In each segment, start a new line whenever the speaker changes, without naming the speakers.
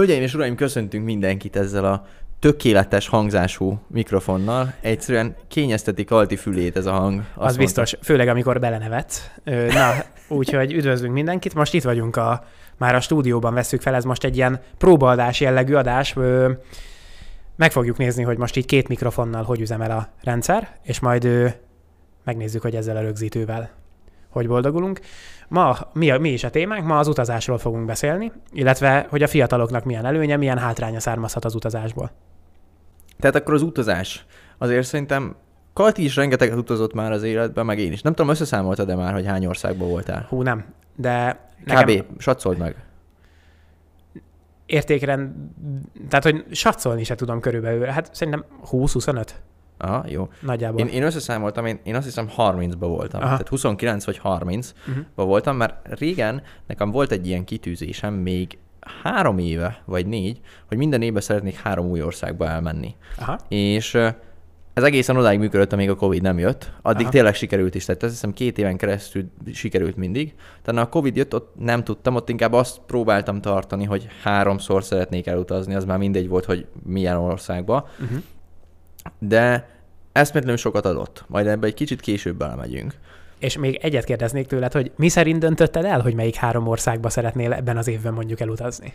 Hölgyeim és uraim, köszöntünk mindenkit ezzel a tökéletes hangzású mikrofonnal. Egyszerűen kényezteti Kalti fülét ez a hang. Azt
Az
mondta.
biztos, főleg amikor belenevetsz. Ö, Na, úgyhogy üdvözlünk mindenkit. Most itt vagyunk a, már a stúdióban veszük fel, ez most egy ilyen próbaadás jellegű adás. Meg fogjuk nézni, hogy most így két mikrofonnal hogy üzemel a rendszer, és majd megnézzük, hogy ezzel a rögzítővel hogy boldogulunk. Ma mi, mi is a témánk? Ma az utazásról fogunk beszélni, illetve hogy a fiataloknak milyen előnye, milyen hátránya származhat az utazásból.
Tehát akkor az utazás. Azért szerintem Kalti is rengeteget utazott már az életben, meg én is. Nem tudom, összeszámoltad-e már, hogy hány országban voltál?
Hú, nem. De
Kb.
nekem
Satszold meg.
értékrend, tehát hogy satszolni se tudom körülbelül. Hát szerintem 20-25
Aha, jó.
nagyjából.
Én, én összeszámoltam, én, én azt hiszem 30-ba voltam.
Aha.
Tehát 29 vagy 30-ba
Uh-huh.
voltam, mert régen nekem volt egy ilyen kitűzésem, még három éve, vagy négy, hogy minden évben szeretnék három új országba elmenni.
Aha.
És ez egészen odáig működött, amíg a Covid nem jött. Addig
Aha.
tényleg sikerült is, tehát azt hiszem két éven keresztül sikerült mindig. Tehát a Covid jött, ott nem tudtam, ott inkább azt próbáltam tartani, hogy háromszor szeretnék elutazni, az már mindegy volt, hogy milyen országba.
Uh-huh.
De eszméletlenül sokat adott. Majd ebbe egy kicsit később belemegyünk.
És még egyet kérdeznék tőled, hogy mi szerint döntötted el, hogy melyik három országba szeretnél ebben az évben mondjuk elutazni?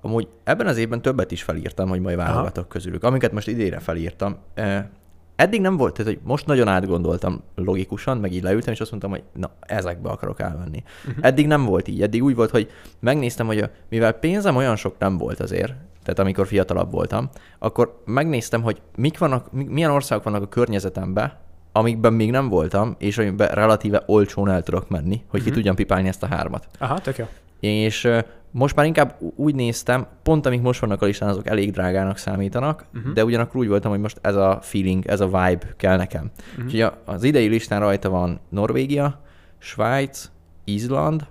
Amúgy ebben az évben többet is felírtam, hogy majd válogatok közülük. Amiket most idére felírtam, eddig nem volt, tehát hogy most nagyon átgondoltam logikusan, meg így leültem, és azt mondtam, hogy na, ezekbe akarok elmenni.
Uh-huh.
Eddig nem volt így. Eddig úgy volt, hogy megnéztem, hogy a, mivel pénzem olyan sok nem volt azért, tehát amikor fiatalabb voltam, akkor megnéztem, hogy mik vannak, mi- milyen országok vannak a környezetemben, amikben még nem voltam, és amikben relatíve olcsón el tudok menni, hogy ki
Mhm.
tudjam pipálni ezt a hármat.
Aha, tök jó.
És most már inkább úgy néztem, pont amik most vannak a listán, azok elég drágának számítanak, uh-huh. de ugyanakkor úgy voltam, hogy most ez a feeling, ez a vibe kell nekem.
Mhm.
Uh-huh. Úgyhogy az idei listán rajta van Norvégia, Svájc, Izland,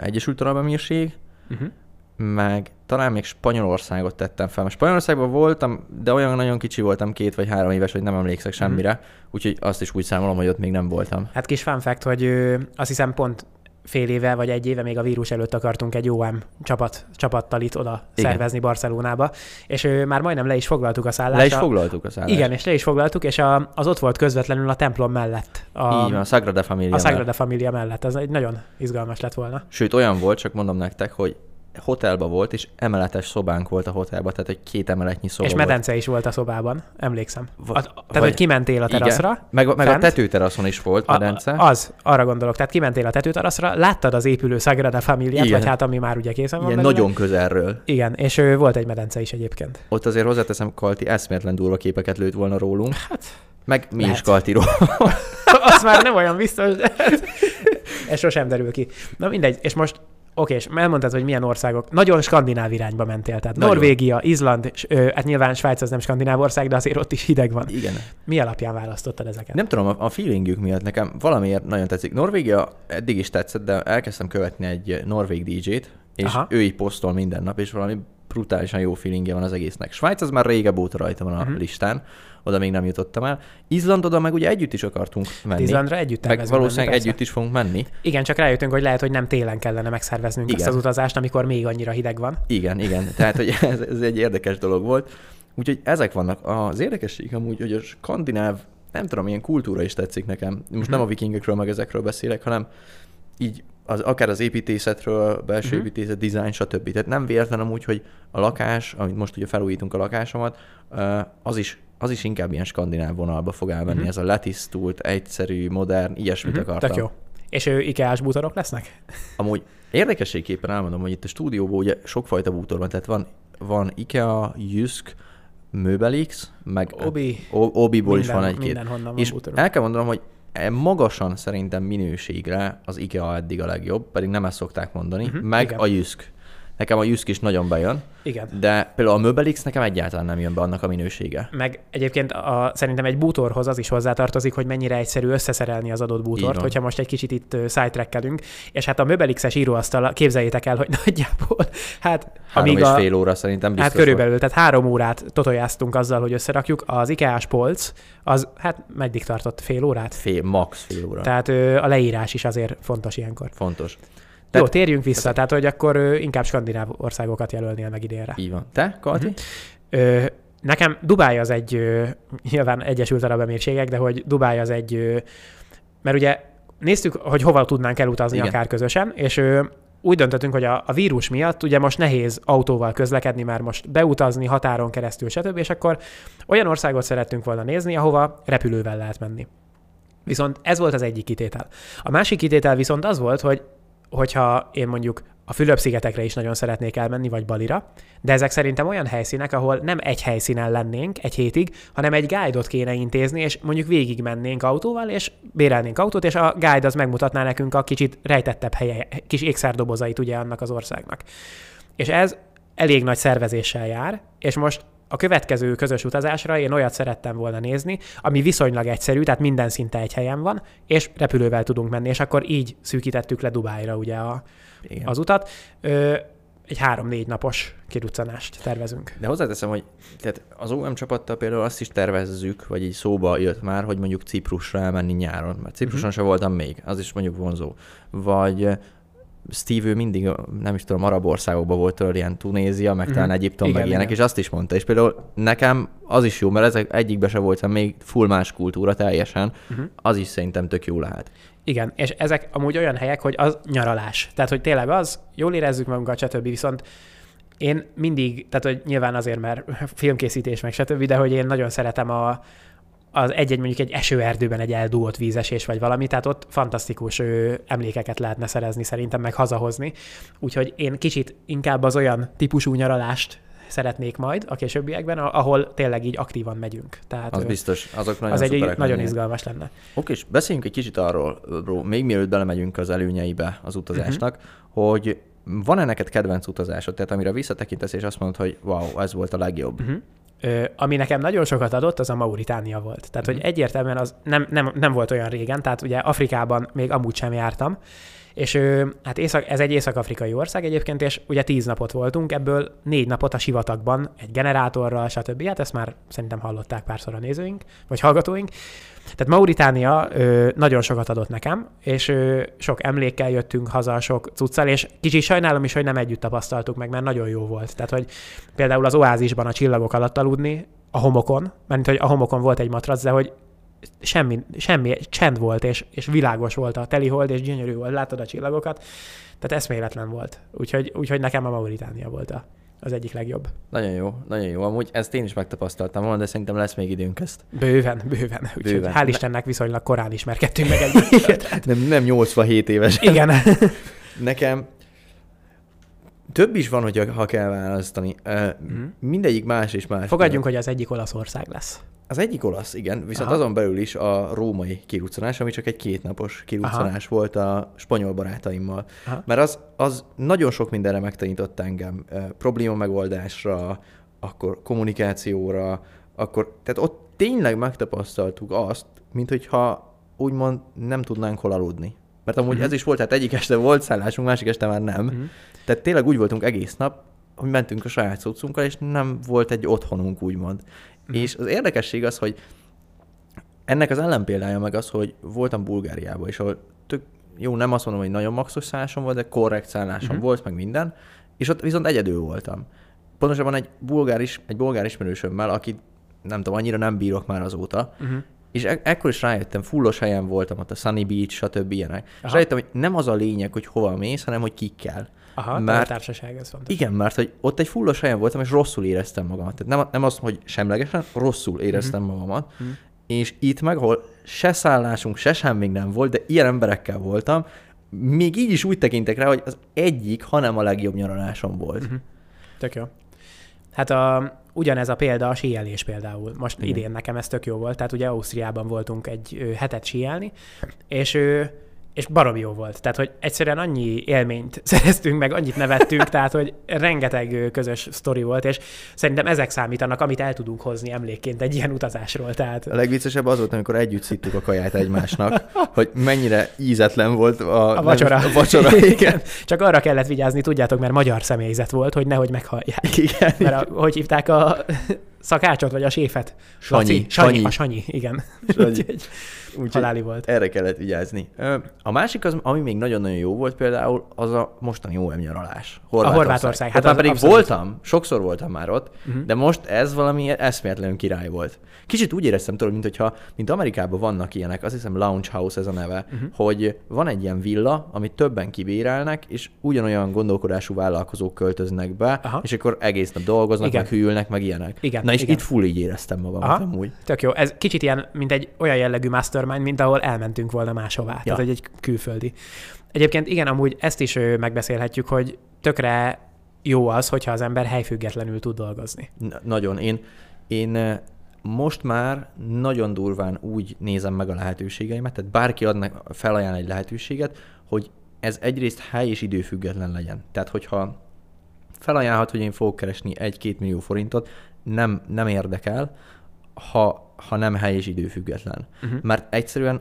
Egyesült Arab Emírség,
Uh-huh.
meg talán még Spanyolországot tettem fel. Mert Spanyolországban voltam, de olyan nagyon kicsi voltam, két vagy három éves, hogy nem emlékszek semmire,
Mhm.
úgyhogy azt is úgy számolom, hogy ott még nem voltam.
Hát kis fun fact, hogy ö, azt hiszem pont fél éve vagy egy éve még a vírus előtt akartunk egy OM csapat, csapattal itt oda
Igen.
szervezni Barcelonába, és ö, már majdnem le is foglaltuk a szállást.
Le is foglaltuk a szállást.
Igen, és le is foglaltuk, és a, az ott volt közvetlenül a templom mellett. A,
Így van, a Sagrada Familia.
a
mellett.
Sagrada Familia mellett. Ez egy nagyon izgalmas lett volna.
Sőt, olyan volt, csak mondom nektek, hogy hotelba volt, és emeletes szobánk volt a hotelba, tehát egy két emeletnyi szoba
és
volt.
medence is volt a szobában, emlékszem.
Va-
A, tehát,
vagy-
hogy kimentél a
Igen.
teraszra.
Meg, meg a
fent.
tetőteraszon is volt medence.
A, az, arra gondolok. Tehát kimentél a tetőteraszra, láttad az épülő Sagrada Familiát,
Igen.
vagy hát ami már ugye készen van
Ilyen
belőle.
nagyon közelről.
Igen, és ő, volt egy medence is egyébként.
Ott azért hozzáteszem, Kalti eszméletlen durva képeket lőtt volna rólunk.
Hát,
Meg mi
lehet.
is Kaltiról.
az már nem olyan biztos, ez sosem derül ki. Na mindegy, és most Oké, és elmondtad, hogy milyen országok. Nagyon skandináv irányba mentél. Tehát
Nagyon.
Norvégia, Izland, s- ö, hát nyilván Svájc az nem skandináv ország, de azért ott is hideg van.
Igen.
Mi alapján választottad ezeket?
Nem tudom, a, a feelingjük miatt nekem valamiért nagyon tetszik. Norvégia eddig is tetszett, de elkezdtem követni egy norvég DJ-t, és
Aha.
Ő így posztol minden nap, és valami brutálisan jó feelingje van az egésznek. Svájc az már régebb óta rajta van a uh-huh. listán, oda még nem jutottam el. Izland oda meg ugye együtt is akartunk menni.
Izlandra együtt
meg valószínűleg
menni,
együtt is fogunk menni.
Igen, csak rájöttünk, hogy lehet, hogy nem télen kellene megszerveznünk
Igen.
ezt az utazást, amikor még annyira hideg van.
Igen, igen. Tehát, hogy ez, ez egy érdekes dolog volt. Úgyhogy ezek vannak. Az érdekesség amúgy, hogy a skandináv, nem tudom, ilyen kultúra is tetszik nekem. Most
Mhm.
nem a vikingekről, meg ezekről beszélek, hanem így az, akár az építészetről, belső
Mhm.
építészet, design, stb. Tehát nem véletlen úgy, hogy a lakás, amit most ugye felújítunk a lakásomat, az is, az is inkább ilyen skandináv vonalba fog elmenni.
Mhm.
Ez a letisztult, egyszerű, modern, ilyesmit
Mhm,
akartam.
Tök jó. És ő IKEA-s bútorok lesznek?
Amúgy érdekességképpen elmondom, hogy itt a stúdióban ugye sokfajta bútor van, tehát van, van IKEA, Jysk, Möbelix, meg
Obi.
Obiból is
Minden-
van egy-két.
Van
És
bútorok.
el kell mondanom, hogy e- magasan szerintem minőségre az IKEA eddig a legjobb, pedig nem ezt szokták mondani,
Mhm,
meg
igen.
a Jysk. Nekem a Jysk is nagyon bejön,
Igen.
de például a Möbelix nekem egyáltalán nem jön be annak a minősége.
Meg egyébként a, szerintem egy bútorhoz az is hozzátartozik, hogy mennyire egyszerű összeszerelni az adott bútort, hogyha most egy kicsit itt sidetrackelünk. És hát a Möbelix-es íróasztal, képzeljétek el, hogy nagyjából, hát
Három
amíg
és
a,
fél óra szerintem biztos
Hát körülbelül, tehát három órát totojáztunk azzal, hogy összerakjuk. Az IKEA-s polc, az hát meddig tartott? Fél órát?
Fél, max fél óra.
Tehát ö, a leírás is azért fontos ilyenkor.
Fontos.
Jó, térjünk vissza, tehát hogy akkor ö, inkább skandináv országokat jelölnél meg idénre.
Így van. Te, Kalti?
Mhm. Ö, nekem Dubáj az egy, nyilván Egyesült Arab Emírségek, de hogy Dubáj az egy, mert ugye néztük, hogy hova tudnánk elutazni
Igen.
Akár közösen, és úgy döntöttünk, hogy a, a vírus miatt ugye most nehéz autóval közlekedni, már most beutazni határon keresztül, stb. És akkor olyan országot szerettünk volna nézni, ahova repülővel lehet menni. Viszont ez volt az egyik kitétel. A másik kitétel viszont az volt, hogy hogyha én mondjuk a Fülöp-szigetekre is nagyon szeretnék elmenni, vagy Balira, de ezek szerintem olyan helyszínek, ahol nem egy helyszínen lennénk egy hétig, hanem egy guide-ot kéne intézni, és mondjuk végig mennénk autóval, és bérelnénk autót, és a guide az megmutatná nekünk a kicsit rejtettebb helye, kis ékszerdobozait ugye annak az országnak. És ez elég nagy szervezéssel jár, és most a következő közös utazásra én olyat szerettem volna nézni, ami viszonylag egyszerű, tehát minden szinte egy helyen van, és repülővel tudunk menni, és akkor így szűkítettük le Dubájra ugye a,
Igen.
az utat. Ö, egy három-négy napos kiruccanást tervezünk.
De hozzáteszem, hogy tehát az OM csapattal például azt is tervezzük, vagy így szóba jött már, hogy mondjuk Ciprusra elmenni nyáron, mert Cipruson
Mhm.
uh-huh. se voltam még, az is mondjuk vonzó. Vagy Steve ő mindig, nem is tudom, arab országokban volt tőle ilyen Tunézia, meg
Mhm.
talán Egyiptom,
Igen,
meg ilyenek,
igen.
és azt is mondta. És például nekem az is jó, mert ezek egyikbe se voltam még full más kultúra teljesen,
Uh-huh.
az is szerintem tök jó lehet.
Igen, és ezek amúgy olyan helyek, hogy az nyaralás. Tehát, hogy tényleg az, jól érezzük magunkat, stb. Viszont én mindig, tehát, hogy nyilván azért, mert filmkészítés, meg stb., de hogy én nagyon szeretem a, az egy-egy mondjuk egy esőerdőben egy eldúlt vízesés vagy valami, tehát ott fantasztikus ö, emlékeket lehetne szerezni szerintem, meg hazahozni. Úgyhogy én kicsit inkább az olyan típusú nyaralást szeretnék majd a későbbiekben, ahol tényleg így aktívan megyünk. Tehát
Az
ö,
biztos, azok nagyon
az egy, nagyon
lennének.
izgalmas lenne.
Oké, és beszéljünk egy kicsit arról, bro, még mielőtt belemegyünk az előnyeibe az utazásnak, uh-huh. hogy van-e neked kedvenc utazásod, tehát amire visszatekintesz, és azt mondod, hogy wow, ez volt a legjobb.
Uh-huh. Ö, ami nekem nagyon sokat adott, az a Mauritánia volt. Tehát, hogy
Mhm.
egyértelműen az nem, nem, nem volt olyan régen, tehát ugye Afrikában még amúgy sem jártam, és hát észak, ez egy észak-afrikai ország egyébként, és ugye tíz napot voltunk, ebből négy napot a sivatagban, egy generátorral, stb. Hát ezt már szerintem hallották párszor a nézőink, vagy hallgatóink. Tehát Mauritánia ö, nagyon sokat adott nekem, és ö, sok emlékkel jöttünk haza, sok cuccal, és kicsit sajnálom is, hogy nem együtt tapasztaltuk meg, mert nagyon jó volt. Tehát, hogy például az oázisban a csillagok alatt aludni, a homokon, mert hogy a homokon volt egy matrac, de hogy semmi, semmi csend volt, és, és világos volt a telihold, és gyönyörű volt, látod a csillagokat, tehát eszméletlen volt. Úgyhogy, úgyhogy nekem a Mauritánia volt a, az egyik legjobb.
Nagyon jó, nagyon jó. Amúgy ezt én is megtapasztaltam volna, de szerintem lesz még időnk ezt.
Bőven, bőven. Úgyhogy
Bőven.
hál' Istennek viszonylag korán ismerkedtünk meg egymással.
Nem, nem 87 éves.
Igen.
Nekem több is van, hogy ha kell választani.
Mhm.
mindegyik más és más.
Fogadjunk, hogy az egyik Olaszország lesz.
Az egyik olasz, igen, viszont
Aha.
azon belül is a római kiruccanás, ami csak egy kétnapos kiruccanás volt a spanyol barátaimmal.
Aha.
Mert az, az nagyon sok mindenre megtanított engem. Eh, Probléma megoldásra, akkor kommunikációra, akkor, tehát ott tényleg megtapasztaltuk azt, mint hogyha úgymond nem tudnánk hol aludni. Mert amúgy
Mhm.
ez is volt, tehát egyik este volt szállásunk, másik este már nem.
Mhm.
Tehát tényleg úgy voltunk egész nap, hogy mentünk a saját cuccunkkal, és nem volt egy otthonunk, úgymond.
Mhm.
És az érdekesség az, hogy ennek az ellenpéldája meg az, hogy voltam Bulgáriában, és ahol tök, jó, nem azt mondom, hogy nagyon maxos szállásom volt, de korrekt szállásom
Mhm.
volt, meg minden, és ott viszont egyedül voltam. Pontosabban egy bulgár, is, egy bulgár ismerősömmel, akit nem tudom, annyira nem bírok már azóta,
Uh-huh.
és e- ekkor is rájöttem, fullos helyen voltam, ott a Sunny Beach, stb. ilyenek. És
Aha.
rájöttem, hogy nem az a lényeg, hogy hova mész, hanem hogy kikkel.
Aha,
Mert-
a társaság, ez fontos.
Igen, mert hogy ott egy fullos helyen voltam, és rosszul éreztem magamat. Tehát nem, nem azt, hogy semlegesen, rosszul éreztem
Mhm.
magamat.
Mhm.
És itt meg, ahol se szállásunk, se semmig nem volt, de ilyen emberekkel voltam, még így is úgy tekintek rá, hogy az egyik, hanem a legjobb nyaralásom volt.
Uh-huh. Tök jó. Hát a, ugyanez a példa a síelés például. Most
Igen.
Idén nekem ez tök jó volt. Tehát ugye Ausztriában voltunk egy ö, hetet síelni, és ö, és baromi jó volt. Tehát, hogy egyszerűen annyi élményt szereztünk, meg annyit nevettünk, tehát, hogy rengeteg közös sztori volt, és szerintem ezek számítanak, amit el tudunk hozni emlékként egy ilyen utazásról. Tehát
A legviccesebb az volt, amikor együtt szittuk a kaját egymásnak, hogy mennyire ízetlen volt a,
a vacsora.
Nem, a vacsora, igen.
Csak arra kellett vigyázni, tudjátok, mert magyar személyzet volt, hogy nehogy meghallják.
igen.
Mert a, hogy hívták a szakácsot, vagy a séfet?
Sanyi.
Laci, Sanyi.
Sanyi.
A Sanyi, igen.
Sanyi.
Úgyhogy
Úgyhogy
haláli volt.
erre kellett vigyázni. A másik, az, ami még nagyon-nagyon jó volt például, az a mostani OM nyaralás.
Horvátország, hát
Hát már pedig
abszolút.
voltam, sokszor voltam már ott,
Mhm.
de most ez valami eszméletlenül király volt. Kicsit úgy éreztem tőle, mint hogyha, mint Amerikában vannak ilyenek, azt hiszem Lounge House ez a neve,
Mhm.
hogy van egy ilyen villa, amit többen kibérelnek, és ugyanolyan gondolkodású vállalkozók költöznek be,
Aha.
és akkor egész nap dolgoznak,
Igen.
meg hűlnek, meg ilyenek.
Igen,
Na és
igen.
itt full így éreztem magam
Aha.
amúgy.
Tök jó. Ez kicsit ilyen, mint egy olyan jellegű mastermind, mint ahol elmentünk volna máshová. Ja. Tehát, hogy egy külföldi. Egyébként igen, amúgy ezt is megbeszélhetjük, hogy tökre jó az, hogyha az ember helyfüggetlenül tud dolgozni.
N- nagyon. Én, én most már nagyon durván úgy nézem meg a lehetőségeimet, tehát bárki adnak, felajánl egy lehetőséget, hogy ez egyrészt hely és időfüggetlen legyen. Tehát, hogyha felajánlhat, hogy én fogok keresni 1-2 millió forintot, nem, nem érdekel, ha, ha nem hely és időfüggetlen.
Uh-huh.
Mert egyszerűen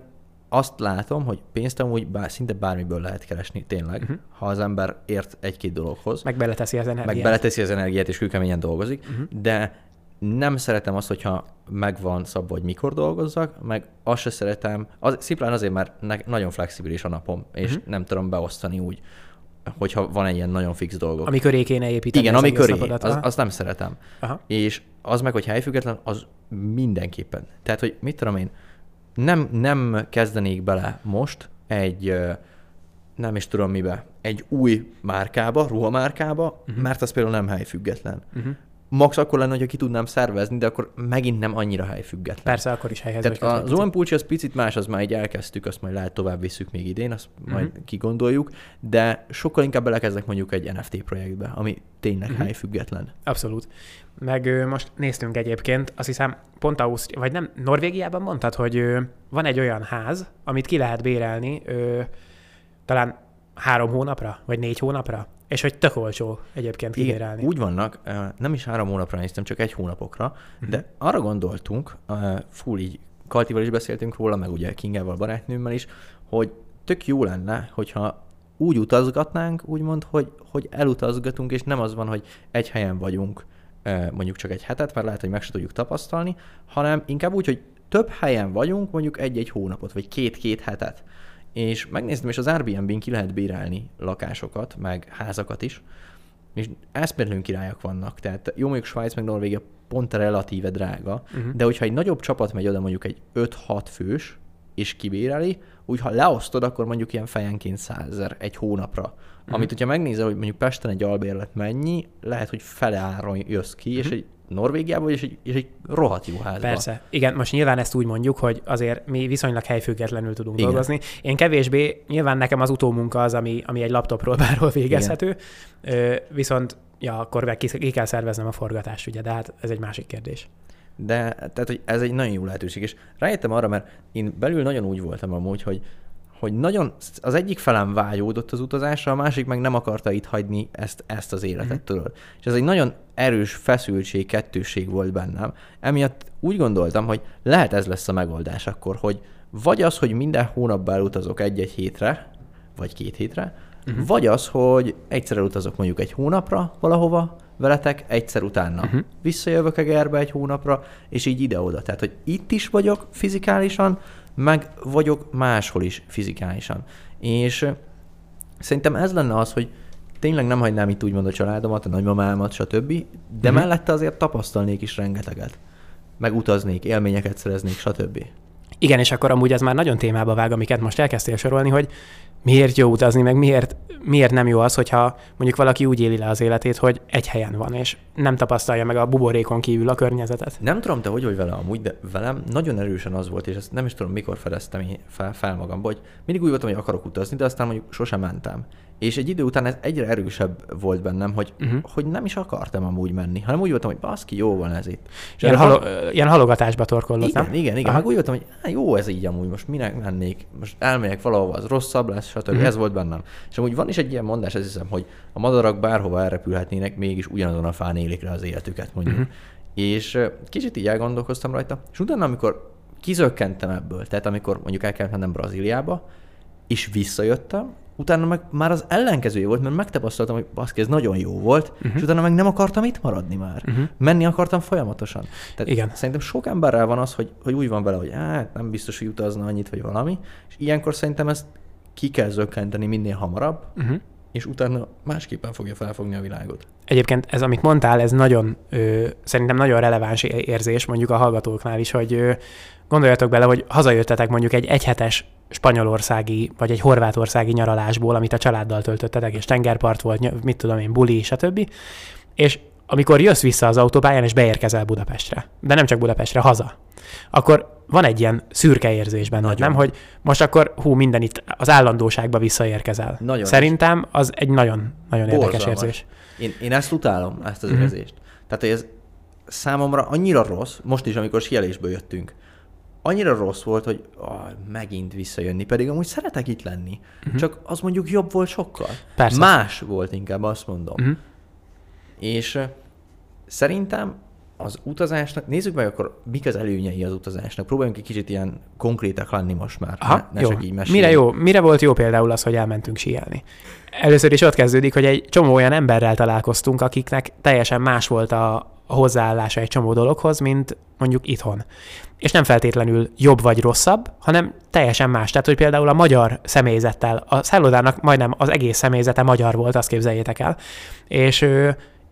azt látom, hogy pénzt amúgy bár, szinte bármiből lehet keresni, tényleg,
Mhm.
uh-huh. ha az ember ért egy-két dologhoz
Meg beleteszi az energiát.
meg beleteszi az energiát, és kőkeményen dolgozik, uh-huh. de nem szeretem azt, hogyha megvan szabva, hogy mikor dolgozzak, meg azt se szeretem, az, szimplán azért, mert ne, nagyon flexibilis a napom, és
Mhm.
uh-huh. nem tudom beosztani úgy, hogyha van egy ilyen nagyon fix dolgok.
Ami köré kéne építeni
Igen, ami köré,
napodat.
az, azt nem szeretem.
Aha.
És az meg, hogy helyfüggetlen, az mindenképpen. Tehát, hogy mit tudom én, nem, nem kezdenék bele most egy, nem is tudom mibe, egy új márkába, ruhamárkába, uh-huh. mert az például nem helyfüggetlen.
Uh-huh.
Max akkor lenne, hogyha ki tudnám szervezni, de akkor megint nem annyira helyfüggetlen.
Persze, akkor is helyhez
Tehát az. OM Pulcsi az picit más, az már így elkezdtük, azt majd lehet tovább visszük még idén, azt majd
Mhm.
kigondoljuk, de sokkal inkább belekezdek mondjuk egy NFT projektbe, ami tényleg
Mhm.
helyfüggetlen.
Abszolút. Meg ö, most néztünk egyébként, azt hiszem pont Ausztria, vagy nem, Norvégiában mondtad, hogy ö, van egy olyan ház, amit ki lehet bérelni ö, talán három hónapra, vagy négy hónapra, és hogy tök olcsó egyébként.
Igen, úgy vannak, nem is három hónapra néztem, csak egy hónapokra,
Mhm.
de arra gondoltunk, full így, Kaltival is beszéltünk róla, meg ugye Kingával, barátnőmmel is, hogy tök jó lenne, hogyha úgy utazgatnánk, úgymond, hogy, hogy elutazgatunk, és nem az van, hogy egy helyen vagyunk mondjuk csak egy hetet, mert lehet, hogy meg se tudjuk tapasztalni, hanem inkább úgy, hogy több helyen vagyunk, mondjuk egy-egy hónapot, vagy két-két hetet. És megnéztem, és az Airbnb-n ki lehet bérelni lakásokat, meg házakat is, és eszméletlenül királyak vannak. Tehát jó, mondjuk Svájc meg Norvégia pont relatíve drága,
Mhm.
de hogyha egy nagyobb csapat megy oda, mondjuk egy 5-6 fős, és kibéreli, úgy ha leosztod, akkor mondjuk ilyen fejenként 100 ezer egy hónapra.
Mhm.
Amit, hogyha megnézel, hogy mondjuk Pesten egy albérlet mennyi, lehet, hogy fele áron jössz ki, és
Mhm.
egy Norvégiában, és egy, és egy rohadt jó házban.
Persze. Igen, most nyilván ezt úgy mondjuk, hogy azért mi viszonylag helyfüggetlenül tudunk
Igen.
dolgozni. Én kevésbé, nyilván nekem az utómunka az, ami, ami egy laptopról bárhol végezhető, Ö, viszont ja, akkor meg ki, ki kell szerveznem a forgatást, ugye, de hát ez egy másik kérdés.
De tehát, hogy ez egy nagyon jó lehetőség, és rájöttem arra, mert én belül nagyon úgy voltam amúgy, hogy hogy nagyon, az egyik felem vágyódott az utazásra, a másik meg nem akarta itt hagyni ezt, ezt az életet
Mhm.
tőle. És ez egy nagyon erős feszültség, kettőség volt bennem. Emiatt úgy gondoltam, hogy lehet ez lesz a megoldás akkor, hogy vagy az, hogy minden hónapban elutazok egy-egy hétre, vagy két hétre, uh-huh. vagy az, hogy egyszer elutazok mondjuk egy hónapra valahova veletek, egyszer utána uh-huh. visszajövök Egerbe egy hónapra, és így ide-oda. Tehát, hogy itt is vagyok fizikálisan, meg vagyok máshol is fizikálisan. És szerintem ez lenne az, hogy tényleg nem hagynám itt úgymond a családomat, a nagymamámat, stb., de uh-huh. mellette azért tapasztalnék is rengeteget. Meg utaznék, élményeket szereznék, stb.
Igen, és akkor amúgy ez már nagyon témába vág, amiket most elkezdtél sorolni, hogy miért jó utazni, meg miért, miért nem jó az, hogyha mondjuk valaki úgy éli le az életét, hogy egy helyen van, és nem tapasztalja meg a buborékon kívül a környezetet.
Nem tudom, te hogy vagy vele amúgy, de velem nagyon erősen az volt, és ezt nem is tudom, mikor fedeztem fel, fel magamba, hogy mindig úgy voltam, hogy akarok utazni, de aztán mondjuk sosem mentem. És egy idő után ez egyre erősebb volt bennem, hogy, uh-huh. hogy nem is akartam amúgy menni, hanem úgy voltam, hogy baszki, jó van ez itt. És
Ilyen, halo, ilyen halogatásba torkollott,
igen,
nem?
igen, igen.
Aha.
Meg úgy voltam, hogy á, jó ez így amúgy, most minek mennék, most elmegyek valahova, az rosszabb lesz, stb. Uh-huh. Ez volt bennem. És amúgy van is egy ilyen mondás, ez hiszem, hogy a madarak bárhova elrepülhetnének, mégis ugyanazon a fán élik le az életüket, mondjuk. Uh-huh. És kicsit így elgondolkoztam rajta, és utána, amikor kizökkentem ebből, tehát amikor mondjuk el kellett mennem Brazíliába, és visszajöttem, utána meg már az ellenkezője volt, mert megtapasztaltam, hogy baszki, ez nagyon jó volt, uh-huh. és utána meg nem akartam itt maradni már. Uh-huh. Menni akartam folyamatosan. Tehát
Igen.
Szerintem sok emberrel van az, hogy, hogy úgy van vele, hogy hát nem biztos, hogy utazna annyit, vagy valami, és ilyenkor szerintem ezt ki kell zökkenteni minél hamarabb, uh-huh. És utána másképpen fogja felfogni a világot.
Egyébként ez, amit mondtál, ez nagyon, ö, szerintem nagyon releváns érzés mondjuk a hallgatóknál is, hogy ö, gondoljatok bele, hogy hazajöttetek mondjuk egy egyhetes spanyolországi vagy egy horvátországi nyaralásból, amit a családdal töltöttetek, és tengerpart volt, mit tudom én, buli, stb. És amikor jössz vissza az autópályán, és beérkezel Budapestre, de nem csak Budapestre, haza, akkor van egy ilyen szürke érzés benned, nem? Hogy most akkor hú, minden itt az állandóságba visszaérkezel. Nagyon Szerintem az egy nagyon, nagyon érdekes érzés.
Én, én ezt utálom, ezt az mm-hmm. érzést. Tehát, hogy ez számomra annyira rossz, most is, amikor sielésből jöttünk, annyira rossz volt, hogy ah, megint visszajönni, pedig amúgy szeretek itt lenni. Uh-huh. Csak az mondjuk jobb volt sokkal. Persze. Más volt inkább, azt mondom. Uh-huh. És szerintem az utazásnak, nézzük meg akkor, mik az előnyei az utazásnak. Próbáljunk egy kicsit ilyen konkrétak lenni most már.
Aha, ne, ne jó. csak így Mire jó? Mire volt jó például az, hogy elmentünk síelni? Először is ott kezdődik, hogy egy csomó olyan emberrel találkoztunk, akiknek teljesen más volt a, a hozzáállása egy csomó dologhoz, mint mondjuk itthon. És nem feltétlenül jobb vagy rosszabb, hanem teljesen más. Tehát, hogy például a magyar személyzettel, a szállodának majdnem az egész személyzete magyar volt, azt képzeljétek el. És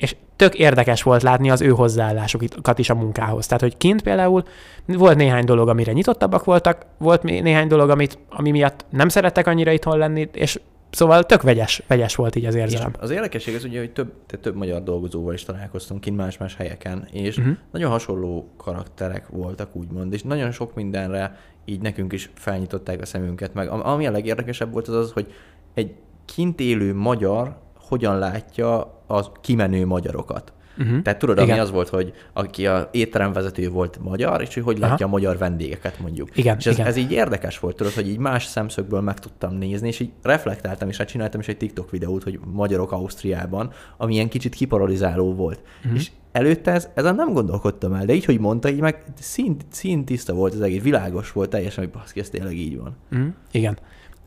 és tök érdekes volt látni az ő hozzáállásukat is a munkához. Tehát, hogy kint például volt néhány dolog, amire nyitottabbak voltak, volt néhány dolog, amit, ami miatt nem szerettek annyira itthon lenni, és Szóval tök vegyes, vegyes volt így az érzelem.
És az érdekesség az ugye, hogy több, több magyar dolgozóval is találkoztunk kint más-más helyeken, és uh-huh. nagyon hasonló karakterek voltak, úgymond, és nagyon sok mindenre így nekünk is felnyitották a szemünket meg. Ami a legérdekesebb volt az az, hogy egy kint élő magyar hogyan látja a kimenő magyarokat. Uh-huh. Tehát tudod, Igen. ami az volt, hogy aki a étteremvezető volt magyar, és hogy hogy látja Aha. a magyar vendégeket mondjuk.
Igen.
És ez,
Igen.
ez így érdekes volt, tudod, hogy így más szemszögből meg tudtam nézni, és így reflektáltam, és hát csináltam is egy TikTok videót, hogy magyarok Ausztriában, ami ilyen kicsit kiparalizáló volt. Uh-huh. És előtte ez, ezen nem gondolkodtam el, de így, hogy mondta, így meg szint, szint tiszta volt az egész, világos volt teljesen, hogy baszki, ez tényleg így van.
Uh-huh. Igen.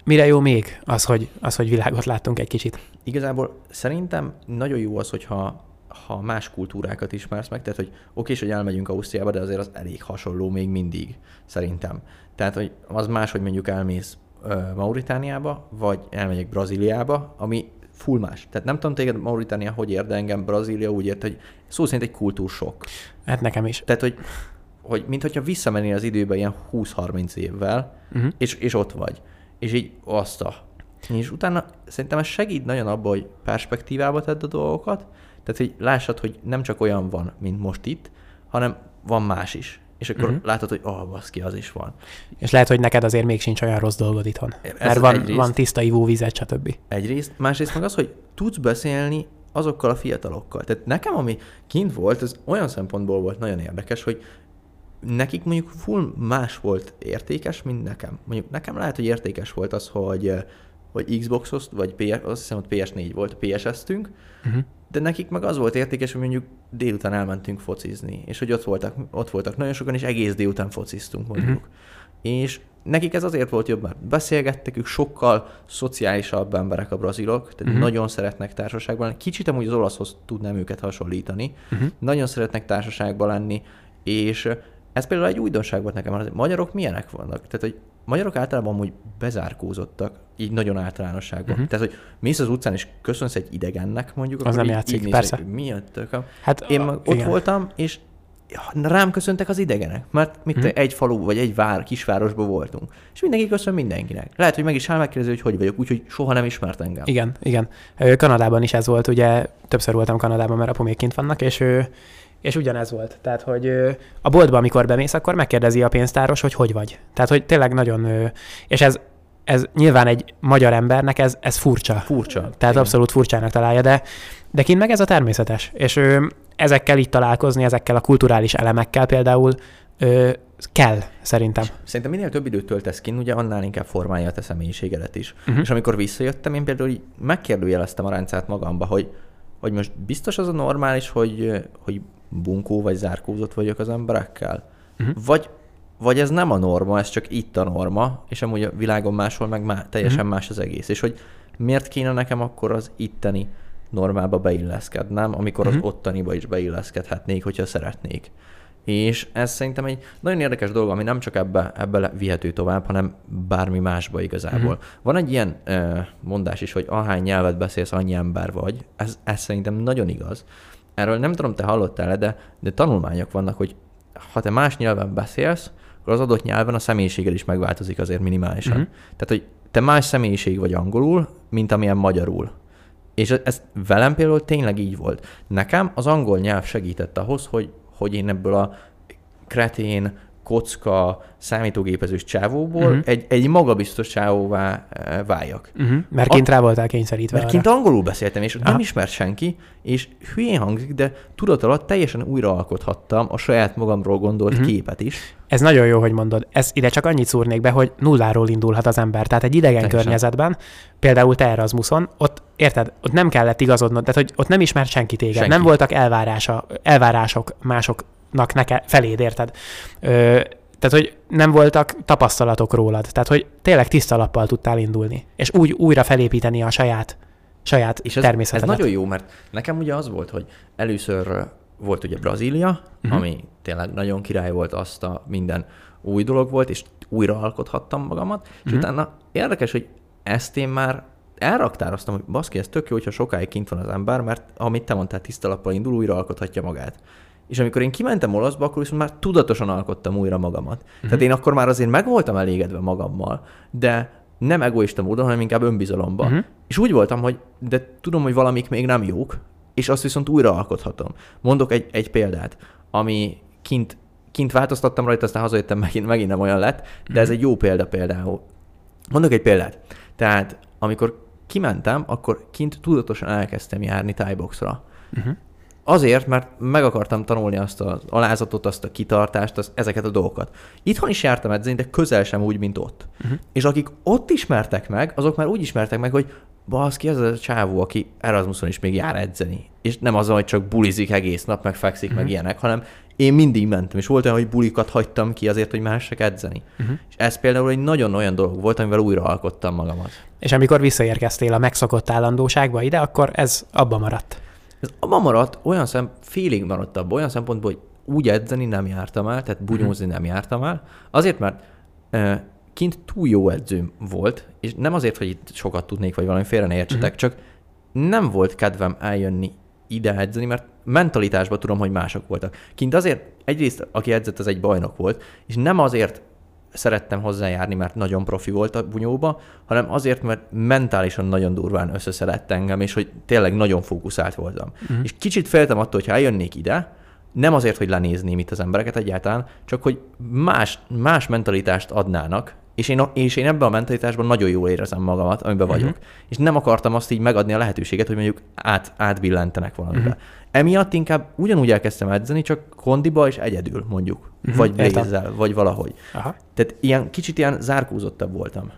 Mire jó még az, hogy, az, hogy világot láttunk egy kicsit?
Igazából szerintem nagyon jó az, hogyha ha más kultúrákat ismersz meg, tehát hogy oké, hogy elmegyünk Ausztriába, de azért az elég hasonló még mindig, szerintem. Tehát, hogy az más, hogy mondjuk elmész Mauritániába, vagy elmegyek Brazíliába, ami full más. Tehát nem tudom téged Mauritánia hogy ér, de engem Brazília úgy ért, hogy szó szerint egy kultúrsok.
Hát nekem is.
Tehát, hogy, hogy mint hogyha visszamennél az időbe ilyen 20-30 évvel, uh-huh. és, és ott vagy és így azt a... És utána szerintem ez segít nagyon abban, hogy perspektívába tedd a dolgokat, tehát hogy lássad, hogy nem csak olyan van, mint most itt, hanem van más is. És akkor uh-huh. látod, hogy oh, baszki, az is van.
És lehet, hogy neked azért még sincs olyan rossz dolgod itthon. Ez mert van, egyrészt, van tiszta ivóvizet, stb.
Egyrészt. Másrészt meg az, hogy tudsz beszélni azokkal a fiatalokkal. Tehát nekem, ami kint volt, ez olyan szempontból volt nagyon érdekes, hogy nekik mondjuk full más volt értékes, mint nekem. Mondjuk nekem lehet, hogy értékes volt az, hogy, hogy Xbox-ozt, vagy PS, azt hiszem, hogy PS4 volt, PS-eztünk, uh-huh. de nekik meg az volt értékes, hogy mondjuk délután elmentünk focizni, és hogy ott voltak, ott voltak nagyon sokan, és egész délután fociztunk mondjuk. Uh-huh. És nekik ez azért volt jobb, mert beszélgettek, ők sokkal szociálisabb emberek a brazilok, tehát uh-huh. nagyon szeretnek társaságban Kicsit amúgy az olaszhoz tudnám őket hasonlítani. Uh-huh. Nagyon szeretnek társaságban lenni, és ez például egy újdonság volt nekem, hogy magyarok milyenek vannak. Tehát, hogy magyarok általában úgy bezárkózottak, így nagyon általánosságban. Uh-huh. Tehát, hogy mész az utcán és köszönsz egy idegennek, mondjuk,
az nem játszik, így persze.
Mi a tököm? Hát, Én a, ott igen. voltam, és rám köszöntek az idegenek, mert mit uh-huh. egy falu vagy egy vár, kisvárosban voltunk. És mindenki köszön mindenkinek. Lehet, hogy meg is áll megkérdezi, hogy hogy vagyok, úgyhogy soha nem ismert engem.
Igen, igen. Kanadában is ez volt, ugye többször voltam Kanadában, mert apumék kint vannak, és ő és ugyanez volt. Tehát, hogy a boltba, amikor bemész, akkor megkérdezi a pénztáros, hogy hogy vagy. Tehát, hogy tényleg nagyon... És ez, ez nyilván egy magyar embernek ez, ez furcsa.
Furcsa.
Tehát igen. abszolút furcsának találja, de, de kint meg ez a természetes. És ő, ezekkel itt találkozni, ezekkel a kulturális elemekkel például ö, kell, szerintem.
Szerintem minél több időt töltesz kint, ugye annál inkább formálja a te személyiségedet is. Uh-huh. És amikor visszajöttem, én például így megkérdőjeleztem a rendszert magamba, hogy, hogy most biztos az a normális, hogy, hogy bunkó vagy zárkózott vagyok az emberekkel. Uh-huh. Vagy vagy ez nem a norma, ez csak itt a norma, és amúgy a világon máshol meg má, teljesen
Mhm.
mm. más az egész. És hogy miért kéne nekem akkor az itteni normába beilleszkednem, amikor
Mhm.
az ottaniba is beilleszkedhetnék, hogyha szeretnék. És ez szerintem egy nagyon érdekes dolog, ami nem csak ebbe, ebbe vihető tovább, hanem bármi másba igazából.
Mhm.
Van egy ilyen ö, mondás is, hogy ahány nyelvet beszélsz, annyi ember vagy. Ez, ez szerintem nagyon igaz. Erről nem tudom, te hallottál de, de tanulmányok vannak, hogy ha te más nyelven beszélsz, akkor az adott nyelven a személyiséged is megváltozik azért minimálisan.
Mhm.
Tehát, hogy te más személyiség vagy angolul, mint amilyen magyarul. És ez- ez velem például tényleg így volt. Nekem az angol nyelv segített ahhoz, hogy, hogy én ebből a kretén, kocka, számítógépezős csávóból uh-huh. egy, egy magabiztos csávóvá eh, váljak.
Uh-huh. Mert kint rá voltál kényszerítve
Mert
arra.
kint angolul beszéltem, és
Aha.
nem ismert senki, és hülyén hangzik, de tudat alatt teljesen újraalkothattam a saját magamról gondolt uh-huh. képet is.
Ez nagyon jó, hogy mondod. Ez ide csak annyit szúrnék be, hogy nulláról indulhat az ember. Tehát egy idegen
Teljesen.
környezetben, például te Erasmuson, ott érted, ott nem kellett igazodnod, tehát hogy ott nem ismert senki téged.
Senki.
Nem voltak elvárása, elvárások másoknak neke, feléd, érted? Ö, tehát, hogy nem voltak tapasztalatok rólad. Tehát, hogy tényleg tiszta lappal tudtál indulni. És úgy újra felépíteni a saját, saját
És ez, ez
természetedet.
nagyon jó, mert nekem ugye az volt, hogy először volt ugye Brazília, uh-huh. ami tényleg nagyon király volt, azt a minden új dolog volt, és újra alkothattam magamat, és
Mhm.
utána érdekes, hogy ezt én már elraktároztam, hogy baszki, ez tök jó, hogyha sokáig kint van az ember, mert amit te mondtál, tiszta lappal indul, újra alkothatja magát. És amikor én kimentem olaszba, akkor viszont már tudatosan alkottam újra magamat. Uh-huh. Tehát én akkor már azért meg voltam elégedve magammal, de nem egoista módon, hanem inkább önbizalomba.
Mhm.
Uh-huh. És úgy voltam, hogy de tudom, hogy valamik még nem jók, és azt viszont újra alkothatom. Mondok egy, egy példát, ami kint, kint változtattam rajta, aztán hazajöttem, megint, megint nem olyan lett, de ez egy jó példa például. Mondok egy példát. Tehát, amikor kimentem, akkor kint tudatosan elkezdtem járni tájboxra.
Uh-huh.
Azért, mert meg akartam tanulni azt az alázatot, azt a kitartást, azt, ezeket a dolgokat. Itthon is jártam edzeni, de közel sem úgy, mint ott.
Uh-huh.
És akik ott ismertek meg, azok már úgy ismertek meg, hogy baszki, ez a csávó, aki Erasmuson is még jár edzeni. És nem az, hogy csak bulizik egész nap, meg fekszik, uh-huh. meg ilyenek, hanem én mindig mentem, és volt olyan, hogy bulikat hagytam ki azért, hogy mások edzeni.
Uh-huh.
És ez például egy nagyon olyan dolog volt, amivel újra alkottam magamat.
És amikor visszaérkeztél a megszokott állandóságba ide, akkor ez abba maradt.
Ez abban maradt, olyan szem, félig maradt abban, olyan szempontból, hogy úgy edzeni nem jártam el, tehát bunyózni nem jártam el, azért, mert uh, kint túl jó edzőm volt, és nem azért, hogy itt sokat tudnék, vagy valami félre ne értsetek,
Mhm.
csak nem volt kedvem eljönni ide edzeni, mert mentalitásban tudom, hogy mások voltak. Kint azért, egyrészt, aki edzett, az egy bajnok volt, és nem azért szerettem hozzájárni, mert nagyon profi volt a bunyóba, hanem azért, mert mentálisan nagyon durván összeszedett engem, és hogy tényleg nagyon fókuszált voltam. Uh-huh. És kicsit féltem attól, hogy ha eljönnék ide, nem azért, hogy lenézném itt az embereket egyáltalán, csak hogy más, más mentalitást adnának, és én, és én ebben a mentalitásban nagyon jól érezem magamat, amiben vagyok. Uh-huh. És nem akartam azt így megadni a lehetőséget, hogy mondjuk át, átbillentenek valamibe. Uh-huh. Emiatt inkább ugyanúgy elkezdtem edzeni, csak kondiba és egyedül mondjuk. Uh-huh. Vagy blézzel, vagy valahogy.
Aha.
Tehát ilyen, kicsit ilyen zárkózottabb voltam.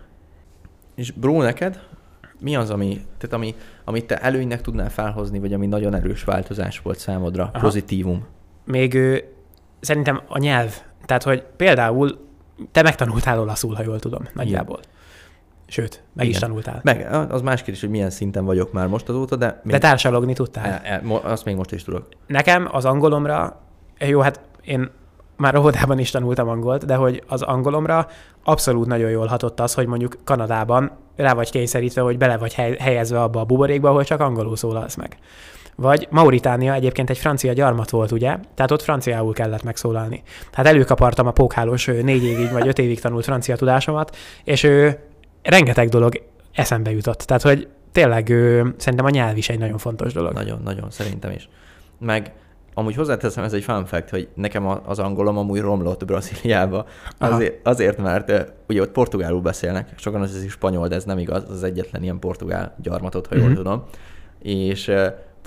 És bro, neked mi az, ami, tehát ami, amit te előnynek tudnál felhozni, vagy ami nagyon erős változás volt számodra,
Aha.
pozitívum?
Még ő, szerintem a nyelv. Tehát, hogy például te megtanultál olaszul, ha jól tudom, nagyjából. Sőt, meg is
Igen.
tanultál.
Meg, az más kérdés, hogy milyen szinten vagyok már most azóta, de,
De társalogni tudtál.
e, e, azt még most is tudok.
Nekem az angolomra, jó, hát én már óvodában is tanultam angolt, de hogy az angolomra abszolút nagyon jól hatott az, hogy mondjuk Kanadában rá vagy kényszerítve, hogy bele vagy hely- helyezve abba a buborékba, ahol csak angolul szólalsz meg. Vagy Mauritánia egyébként egy francia gyarmat volt, ugye? Tehát ott franciául kellett megszólalni. Hát előkapartam a pókhálós négy évig vagy öt évig tanult francia tudásomat, és ő rengeteg dolog eszembe jutott. Tehát, hogy tényleg ő, szerintem a nyelv is egy nagyon fontos dolog.
Nagyon-nagyon, szerintem is. Meg amúgy hozzáteszem, ez egy fun fact, hogy nekem az angolom amúgy romlott Brazíliába. Azért, azért, mert ugye ott portugálul beszélnek, sokan az is spanyol, de ez nem igaz, az egyetlen ilyen portugál gyarmatot, ha jól
Mhm.
tudom. És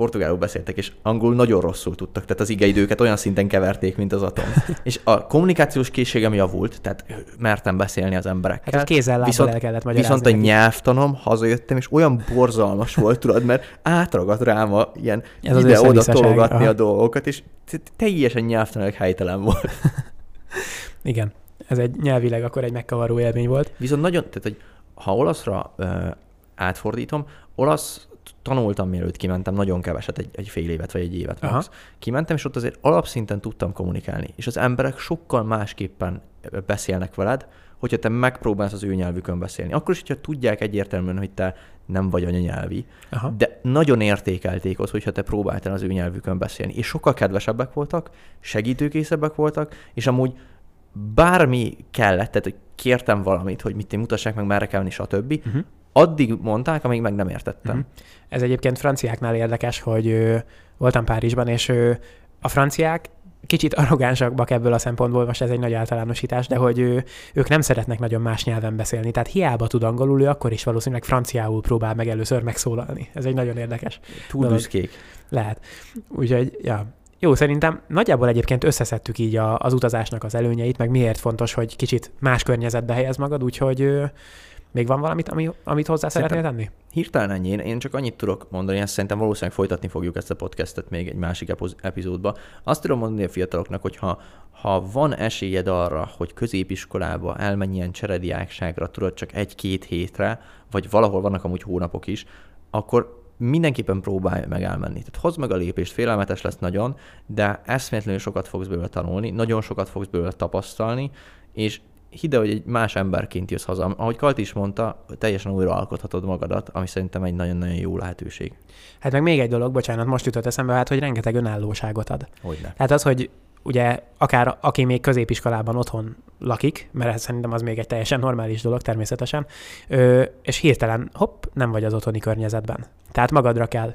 portugálul beszéltek, és angolul nagyon rosszul tudtak, tehát az igeidőket olyan szinten keverték, mint az atom. és a kommunikációs készségem javult, tehát mertem beszélni az emberekkel.
Hát kézzel
Viszont-
el kellett.
Viszont a nyelvtanom, hazajöttem, és olyan borzalmas volt, tudod, mert átragadt rám a ilyen
Ez
ide-oda tologatni
aha.
a dolgokat, és te- teljesen nyelvtanilag helytelen volt.
Igen. Ez egy nyelvileg akkor egy megkavaró élmény volt.
Viszont nagyon, tehát hogy ha olaszra ö, átfordítom, olasz tanultam, mielőtt kimentem, nagyon keveset, egy, egy fél évet vagy egy évet
Aha.
max. Kimentem, és ott azért alapszinten tudtam kommunikálni. És az emberek sokkal másképpen beszélnek veled, hogyha te megpróbálsz az ő nyelvükön beszélni. Akkor is, hogyha tudják egyértelműen, hogy te nem vagy anyanyelvi,
Aha.
de nagyon értékelték ott, hogyha te próbáltál az ő nyelvükön beszélni. És sokkal kedvesebbek voltak, segítőkészebbek voltak, és amúgy bármi kellett, tehát hogy kértem valamit, hogy mit mutassák meg, merre kell menni, stb.
Uh-huh.
Addig mondták, amíg meg nem értettem.
Mhm. Ez egyébként franciáknál érdekes, hogy ö, voltam Párizsban, és ö, a franciák kicsit arrogánsabbak ebből a szempontból, most ez egy nagy általánosítás, de hogy ő, ők nem szeretnek nagyon más nyelven beszélni. Tehát hiába tud angolul, ő akkor is valószínűleg franciául próbál meg először megszólalni. Ez egy nagyon érdekes.
Túl
Dolog.
büszkék.
Lehet. Úgyhogy, ja. Jó, szerintem nagyjából egyébként összeszedtük így a, az utazásnak az előnyeit, meg miért fontos, hogy kicsit más környezetbe helyez magad, úgyhogy még van valamit, ami, amit hozzá
Szerintem-
szeretnél tenni?
Hirtelen ennyi, én- én csak annyit tudok mondani, ezt szerintem valószínűleg folytatni fogjuk ezt a podcastet még egy másik epizódba. Azt tudom mondani a fiataloknak, hogy ha, ha van esélyed arra, hogy középiskolába elmenj ilyen cserediákságra, tudod csak egy-két hétre, vagy valahol vannak amúgy hónapok is, akkor mindenképpen próbálj meg elmenni. Tehát hozd meg a lépést, félelmetes lesz nagyon, de eszméletlenül sokat fogsz belőle tanulni, nagyon sokat fogsz belőle tapasztalni, és hidd hogy egy más emberként jössz haza. Ahogy Kalti is mondta, teljesen újra alkothatod magadat, ami szerintem egy nagyon-nagyon jó lehetőség.
Hát meg még egy dolog, bocsánat, most jutott eszembe, hát, hogy rengeteg önállóságot ad.
Hogyne.
Tehát az, hogy ugye akár aki még középiskolában otthon lakik, mert ez szerintem az még egy teljesen normális dolog természetesen, ö, és hirtelen hopp, nem vagy az otthoni környezetben. Tehát magadra kell,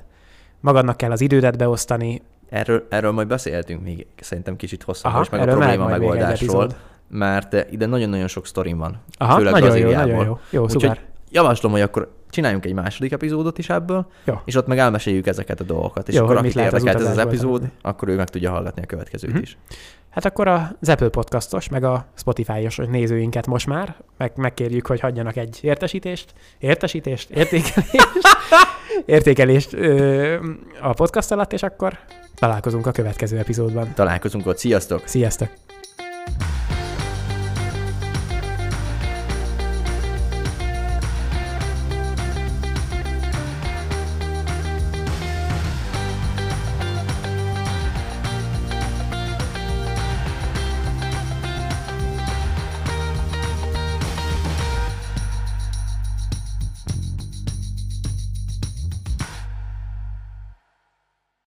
magadnak kell az idődet beosztani.
Erről, erről majd beszélhetünk még szerintem kicsit hosszabban, és meg a probléma megoldásról. Mert eh, ide nagyon-nagyon sok sztorim van.
Aha,
főleg
nagyon jó, nagyon jó. Jó,
Úgyhogy
szuper.
javaslom, hogy akkor csináljunk egy második epizódot is ebből,
Jó.
és ott meg elmeséljük ezeket a dolgokat. És
Jó,
akkor akit
lehet az
érdekelt ez az epizód,
tanulni.
akkor ő meg tudja hallgatni a következőt
Mhm.
is.
Hát akkor az Apple podcastos, meg a Spotify-os nézőinket most már meg, megkérjük, hogy hagyjanak egy értesítést, értesítést, értékelést, értékelést ö, a podcast alatt, és akkor találkozunk a következő epizódban.
Találkozunk ott, sziasztok!
Sziasztok!